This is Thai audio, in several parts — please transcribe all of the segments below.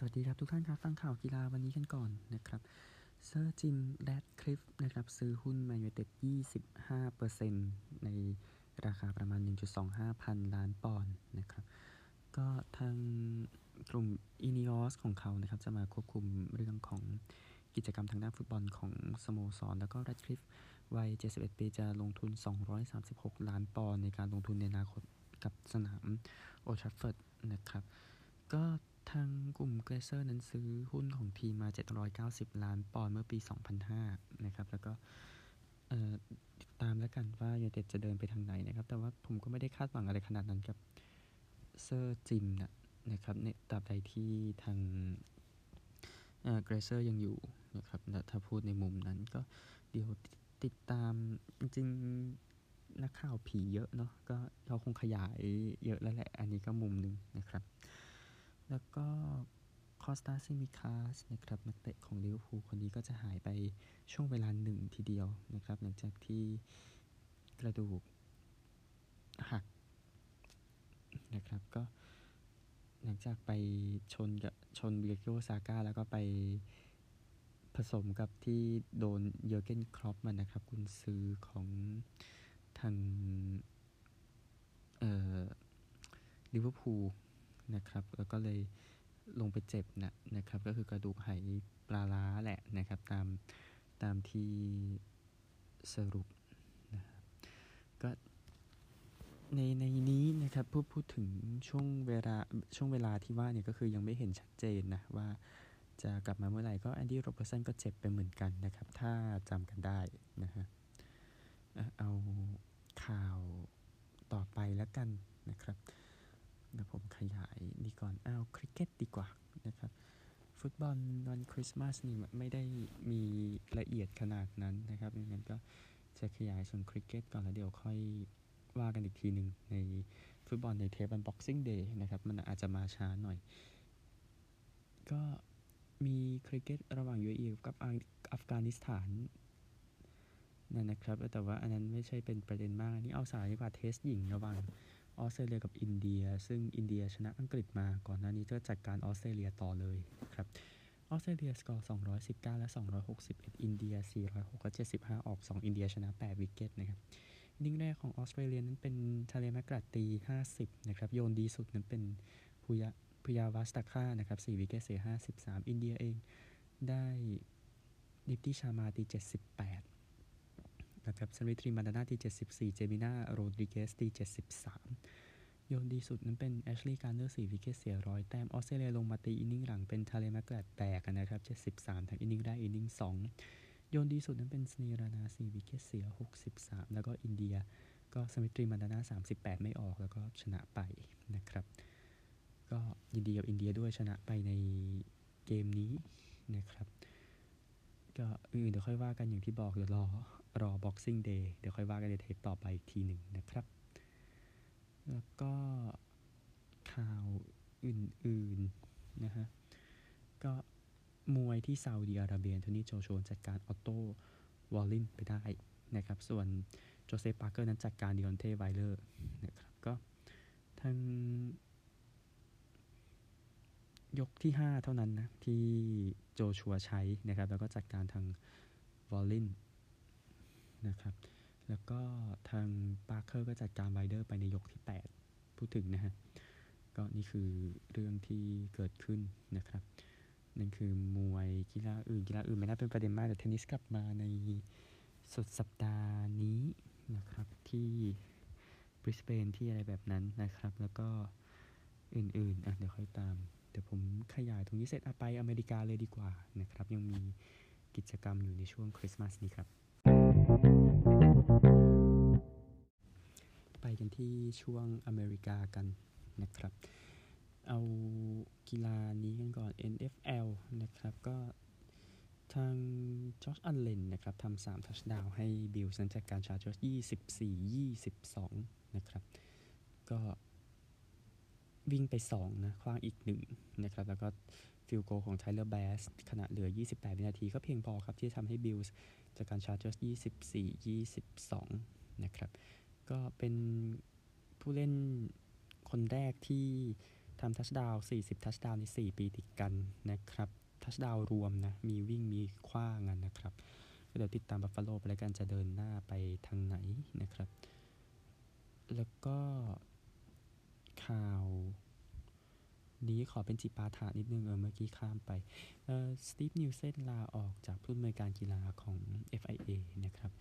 สวัสดีครับทุกท่านครับ ฟังข่าวกีฬาวันนี้กันก่อนนะครับ เซอร์จิมแรดคลิฟนะครับ ซื้อหุ้นแมนยูเต็ด 25%ในราคาประมาณ 1.25 พันล้านปอนด์นะครับ ก็ทางกลุ่ม INEOS ของเขานะครับ จะมาควบคุมเรื่องของกิจกรรมทางด้านฟุตบอลของสโมสร แล้วก็แรดคลิฟวัย 71 ปีจะลงทุน 236 ล้านปอนด์ในการลงทุนในอนาคตกับสนามโอลด์แทรฟฟอร์ดนะครับ ก็ ทางกลุ่มเกลเซอร์นั้นซื้อหุ้นของทีมมา 790 ล้านปอนด์เมื่อปี 2005 นะครับ แล้วก็ติดตามแล้วกันว่ายูเต็ดจะเดินไปทางไหนนะครับ แต่ว่าผมก็ไม่ได้คาดหวังอะไรขนาดนั้นกับเซอร์จิมนะนะครับในตราบใดที่ทางเกลเซอร์ยังอยู่นะครับถ้าพูดในมุมนั้นก็เดี๋ยวติดตามจริงนักข่าวผีเยอะเนาะก็เราคงขยายเยอะแล้วแหละ อันนี้ก็มุมหนึ่งนะครับ แล้วก็คอสตาซิมิคาสนะครับนักเตะของลิเวอร์พูลคนนี้ก็จะหายไปช่วงเวลาหนึ่งทีเดียวนะครับ หลังจากที่กระดูกหักนะครับก็หลังจากไปชนกับชนบูกาโยซาก้าแล้วก็ไปผสมกับที่โดนเยอร์เกนคล็อปป์มันนะครับกุนซือของทางเอ่อลิเวอร์พูล นะครับ แล้วก็เลยลงไปเจ็บนะนะครับ ก็คือกระดูกไหปลาร้าแหละนะครับ ตามตามที่สรุปนะครับก็ในในนี้นะครับพูดพูดถึงช่วงเวลาช่วงเวลาที่ว่าเนี่ยก็คือยังไม่เห็นชัดเจนนะว่าจะกลับมาเมื่อไหร่ก็แอนดี้โรเบอร์สันก็เจ็บไปเหมือนกันนะครับ ถ้าจำกันได้นะฮะเอาข่าวต่อไปแล้วกันนะครับ เดี๋ยวผมขยายดีก่อนเอาคริกเก็ตดีกว่านะครับฟุตบอลวันคริสต์มาสนี่ไม่ได้มีละเอียดขนาดนั้นนะครับดังนั้นก็จะขยายส่วนคริกเก็ตก่อนแล้วเดี๋ยวค่อยว่ากันอีกทีหนึ่งในฟุตบอลในเทปวัน Boxing Day นะครับ มันอาจจะมาช้าหน่อย ก็มีคริกเก็ตระหว่าง UAE กับอัฟกานิสถานนั่นนะครับ แต่ว่าอันนั้นไม่ใช่เป็นประเด็นมาก อันนี้เอาสายดีกว่า Test หญิงระหว่าง ออสเตรเลียกับอินเดีย ซึ่งอินเดียชนะอังกฤษมาก่อนหน้านี้ก็จัดการออสเตรเลียต่อเลยครับออสเตรเลียสกอร์ 219 และ 261 อินเดีย 406และ75 ออก 2 อินเดียชนะ 8 วิกเก็ตนะครับนิ่งแรกของออสเตรเลียนั้นเป็นทะเลแมะกรัดตี 50 นะครับ โยนดีสุดนั้นเป็นพุยาพุยาวัสตาค่านะครับ 4 วิกเก็ตเสีย 53 อินเดียเองได้ดิปตี้ชามาตี 78 นะครับซาริทรีมาดานาที่74 เจมิน่าโรดริเกสที่73 โยนดีสุดนั้นเป็นแอชลีย์การเนอร์4วิกเกตเสียร้อยแต้ม ออสเตรเลียลงมาตีอินนิ่งหลังเป็นทาเลมาแกรดแตกนะครับ 73 ทั้ง innings ได้ innings 2 โยนดีสุดนั้นเป็นสเนห์รานา4 wicket เสีย 63 แล้วก็อินเดียก็สมริติมันธานา38 ไม่ออกแล้วก็ชนะไปนะครับ ก็ยินดีกับอินเดียด้วยชนะไปในเกมนี้นะครับ ก็อื่นเดี๋ยวค่อยว่ากันอย่างที่บอกเดี๋ยวรอรอ Boxing Day เดี๋ยวค่อยว่ากันในเทปต่อไปอีกทีหนึ่งนะครับ แล้วก็ข่าวอื่นๆนะฮะ ก็มวยที่ซาอุดีอาระเบียแอนโทนี่โจชัวจัดการออโต้วอลลินไปได้นะครับ ส่วนโจเซฟปาร์กเกอร์นั้นจัดการดิออนเทไวล์เดอร์นะครับ ก็ทั้งยก ที่ 5 เท่านั้นนะที่โจชัวใช้นะครับ แล้วก็จัดการทางวอลลินนะครับ แล้วก็ทางปาร์กเกอร์ก็จัดการไวล์เดอร์ไปในยกที่ 8 พูดถึงนะฮะ ก็นี่คือเรื่องที่เกิดขึ้นนะครับ นั่นคือมวยกีฬาอื่นกีฬาอื่นไม่น่าเป็นประเด็นมาก แต่เทนนิสกลับมาในสุดสัปดาห์นี้นะครับที่บริสเบนที่อะไรแบบนั้นนะครับ แล้วก็อื่นๆอะเดี๋ยวค่อยตาม เดี๋ยวผมขยายตรงนี้เสร็จไปอเมริกาเลยดีกว่านะครับ ยังมีกิจกรรมอยู่ในช่วงคริสต์มาสนี้ครับ ไปกันที่ช่วงอเมริกากันนะครับ เอากีฬานี้กันก่อน NFL นะครับ ก็ทางจอร์จอัลเลนนะครับทำสามทัชดาวให้บิลสันจากการชาร์จ24 22นะครับ ก็ วิ่งไป 2 นะ คว้างอีก 1 นะครับ แล้วก็ field goal ของไทเลอร์แบสขณะเหลือ 28 วินาทีก็เพียงพอครับ ที่ทำให้บิลส์จัดการชาร์จเจอร์ส 24 22 นะครับ ก็เป็นผู้เล่นคนแรกที่ทำ touchdown 40 touchdown ใน 4 ปีติดกันนะครับ touchdown รวมนะ มีวิ่งมีขว้างกันนะครับ ก็เดี๋ยวติดตามบัฟฟาโลไปแล้วกันจะเดินหน้าไปทางไหนนะครับ แล้วก็ ข่าว นี้ขอเป็นจิปาถานิดนึงเออเมื่อกี้ข้ามไปเออสตีฟนีลเซ่นลาออกจากผู้อำนวยการกีฬาของ FIA นะครับ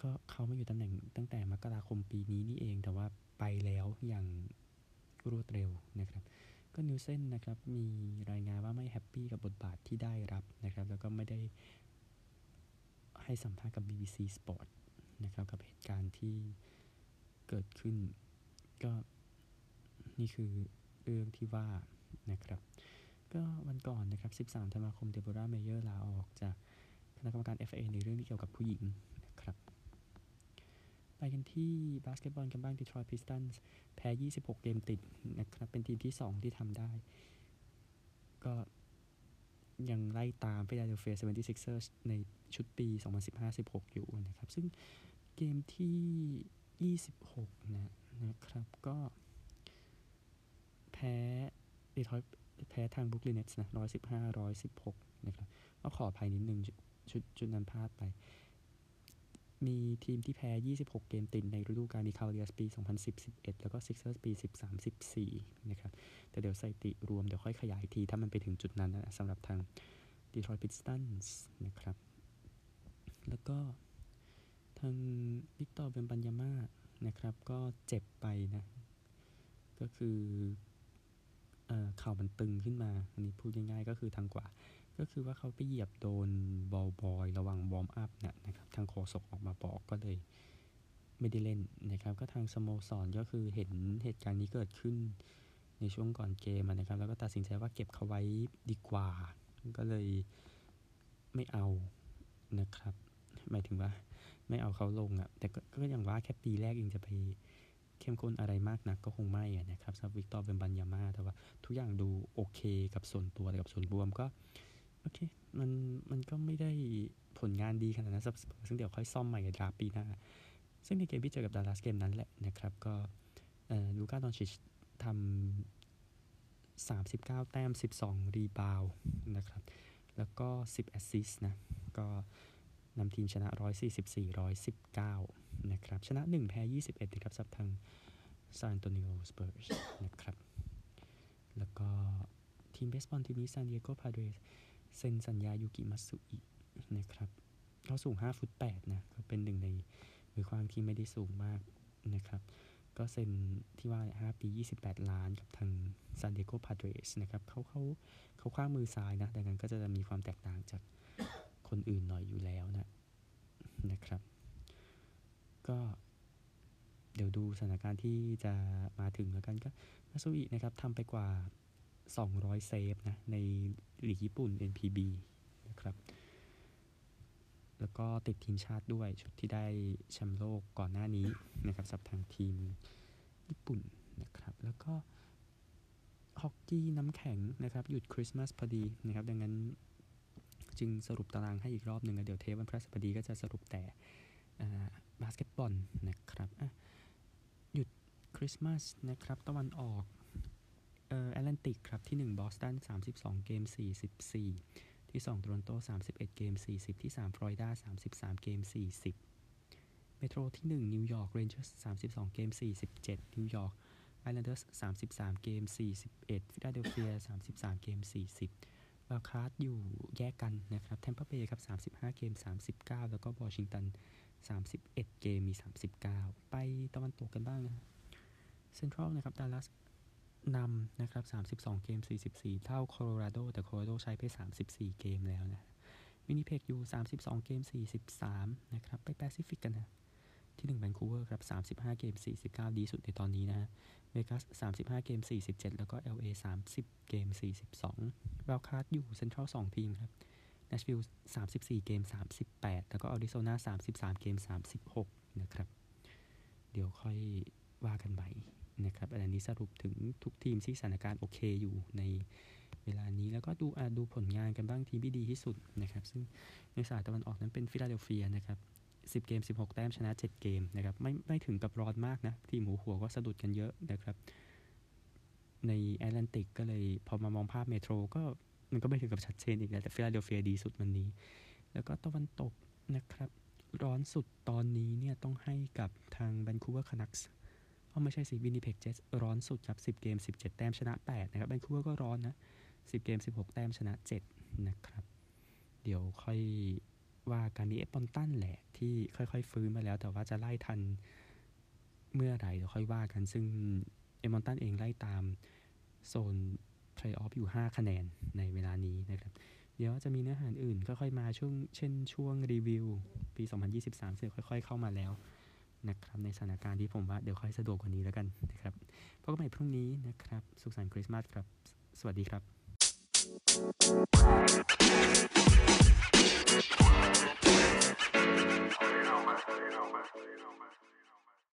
ก็เขามาอยู่ตำแหน่งตั้งแต่มกราคมปีนี้นี่เองแต่ว่าไปแล้วอย่างรวดเร็วนะครับ ก็นีลเซ่นนะครับมีรายงานว่าไม่ happy กับบทบาทที่ได้รับนะครับ แล้วก็ไม่ได้ให้สัมภาษณ์กับ BBC Sport นะครับ กับเหตุการณ์ที่เกิดขึ้นก็ นี่คือเรื่องที่ว่านะครับ ก็วันก่อนนะครับ 13 ธันวาคมเดโบราเมเยอร์ลาออกจากคณะกรรมการ FA ในเรื่องที่เกี่ยวกับผู้หญิงนะครับ ไปกันที่บาสเกตบอลกันบ้าง Detroit Pistons แพ้ 26 เกมติดนะครับ เป็นทีมที่ 2 ที่ทำได้ ก็ยังไล่ตาม Philadelphia 76ers ในชุดปี 2015-16 อยู่นะครับ ซึ่งเกมที่ 26 นะนะครับ ก็ แพ้ดีทรอยต์แพ้ทางบรูคลินเนตส์นะร้อยสิบห้าร้อยสิบหกนะครับก็ขออภัยนิดนึงชุดชุดนั้นพลาดไป มีทีมที่แพ้ 26 เกมติดในฤดูกาลมีคาวาเลียร์สปี 2010-11 แล้วก็ซิกเซอร์สปี 13-14 นะครับ แต่เดี๋ยวสถิติรวมเดี๋ยวค่อยขยายที ถ้ามันไปถึงจุดนั้นนะสำหรับทาง Detroit Pistons นะครับ แล้วก็ทางวิกเตอร์เวมบันยามานะครับ ก็เจ็บไปนะ ก็คือ เข่ามันตึงขึ้นมา อันนี้พูดง่ายๆก็คือทางกว่าก็คือว่าเขาไปเหยียบโดน ball boy ระหว่าง warm up เนะนะครับทางโฆษกออกมาบอกก็เลยไม่ได้เล่นนะครับ ก็ทางสโมสรก็คือเห็นเหตุการณ์นี้เกิดขึ้นในช่วงก่อนเกมนะครับ แล้วก็ตัดสินใจว่าเก็บเขาไว้ดีกว่า ก็เลยไม่เอานะครับ หมายถึงว่าไม่เอาเขาลงอะ่ะ แต่ก็อย่างว่าแค่ปีแรกเองจะไป เข้มข้นอะไรมากนักก็คงไม่นะครับสำหรับวิกตอร์เป็นบัญญามาแต่ว่าทุกอย่างดูโอเคกับส่วนตัวกับส่วนรวมก็โอเคมันมันก็ไม่ได้ผลงานดีขนาดนั้นซึ่งเดี๋ยวค่อยซ่อมใหม่ใน draft ปีหน้า ซึ่งในเกมที่เจอกับดัลลัสเกมนั้นแหละนะครับ ก็ลูก้าดอนชิชทำ39แต้ม12 rebound นะครับ แล้วก็10แอสซิสนะ ก็นำทีมชนะ144-119 นะครับ ชนะ 1 แพ้ 21นะครับสำหรับทางซานอันโตนิโอสเปอร์สนะครับ แล้วก็ทีมเบสบอลทีมนี้ซานดิเอโกพาเดรสเซ็นสัญญายูกิมัตสึอินะครับเขาสูง 5 ฟุต 8 นะก็เป็นหนึ่งในมือขว้างที่ไม่ได้สูงมากนะครับ ก็เซ็นที่ว่า 5 ปี 28 ล้านกับทางซานดิเอโกพาเดรสนะครับเขาเขาเขาขว้างมือซ้ายนะ ดังนั้นก็จะมีความแตกต่างจากคนอื่นหน่อยอยู่แล้วนะนะครับ ก็เดี๋ยวดูสถานการณ์ที่จะมาถึงแล้วกันก็มาซุอินะครับทำไปกว่า 200 เซฟนะในหลีกญี่ปุ่น NPB นะครับ แล้วก็ติดทีมชาติด้วย ชุดที่ได้แชมป์โลกก่อนหน้านี้นะครับสับทางทีมญี่ปุ่นนะครับ แล้วก็ฮอกกี้น้ำแข็งนะครับ หยุดคริสต์มาสพอดีนะครับ ดังนั้นจึงสรุปตารางให้อีกรอบหนึ่งเดี๋ยวเทปวันพฤหัสบดีก็จะสรุปแต่ บาสเกตบอลนะครับหยุดคริสต์มาสนะครับตะวันออกเอ่อแอตแลนติกครับ ที่ 1 บอสตัน 32 เกม 44 ที่ 2 โตรอนโต 31 เกม 40 ที่ 3 ฟลอริดา 33 เกม 40 เมโทรที่ 1 นิวยอร์กเรนเจอร์ส32 เกม 47 นิวยอร์กไอแลนเดอร์ส33 เกม 41ฟิลาเดลเฟีย 33 เกม 40 wild card อยู่แยกกันนะครับ แทมเปอร์เบย์ครับ 35 เกม 39 แล้วก็วอชิงตัน 31 เกมมี 39 ไปตะวันตกกันบ้างนะเซ็นทรัลนะครับดัลลัสนำนะครับ 32 เกม 44 เท่าโคโลราโด แต่โคโลราโดใช้ไป 34 เกมแล้วนะวินิเพกอยู่ 32 เกม 43 นะครับ ไปแปซิฟิกกันนะ ที่1แวนคูเวอร์ครับ 35 เกม 49 ดีสุดในตอนนี้นะเวกัส 35 เกม 47 แล้วก็ LA 30 เกม 42 wild card อยู่เซ็นทรัล2ทีมครับ แนชวิลล์34 เกม 38 แล้วก็อาริโซนา33 เกม 36 นะครับ เดี๋ยวค่อยว่ากันใหม่นะครับอันนี้สรุปถึงทุกทีมที่สถานการณ์โอเคอยู่ในเวลานี้แล้วก็ดูดูผลงานกันบ้างทีมที่ดีที่สุดนะครับ ซึ่งในสายตะวันออกนั้นเป็นฟิลาเดลเฟียนะครับ10 เกม 16 แต้มชนะ 7 เกมนะครับไม่ไม่ถึงกับร้อนมากนะ ทีมหัวหัวก็สะดุดกันเยอะนะครับ ในแอตแลนติกก็เลยพอมามองภาพ Metro ก็ มันก็ไม่ถึงกับชัดเจนอีกแล้วแต่ฟิลาเดลเฟียดีสุดวันนี้ แล้วก็ตะวันตกนะครับ ร้อนสุดตอนนี้เนี่ยต้องให้กับทางแ a นคูเวอร์ค a นักส์เอาไม่ใช่สิวินนิเพกเจ็ตส์ร้อนสุดครับ10 เกม 17 แต้มชนะ 8 นะครับแ a นคูเวอร์ก็ร้อนนะ 10 เกม 16 แต้มชนะ 7 นะครับ เดี๋ยวค่อยว่าการนี้เอดมันตันแหละที่ค่อยๆ ฟื้นมาแล้ว แต่ว่าจะไล่ทันเมื่อไหร่เดี๋ยวค่อยว่ากันซึ่งเอมอนตันเองไล่ตามโซน ลย์ออฟอยู่ 5 คะแนนในเวลานี้นะครับ เดี๋ยวจะมีเนื้อหาอื่นค่อยๆมาช่วงเช่นช่วงรีวิว ปี 2023ซึ่งค่อย ๆ เข้ามาแล้วนะครับในสถานการณ์ที่ผมว่าเดี๋ยวค่อยสะดวกกว่านี้แล้วกันนะครับพบกันใหม่พรุ่งนี้นะครับ สุขสันต์คริสต์มาสครับ สวัสดีครับ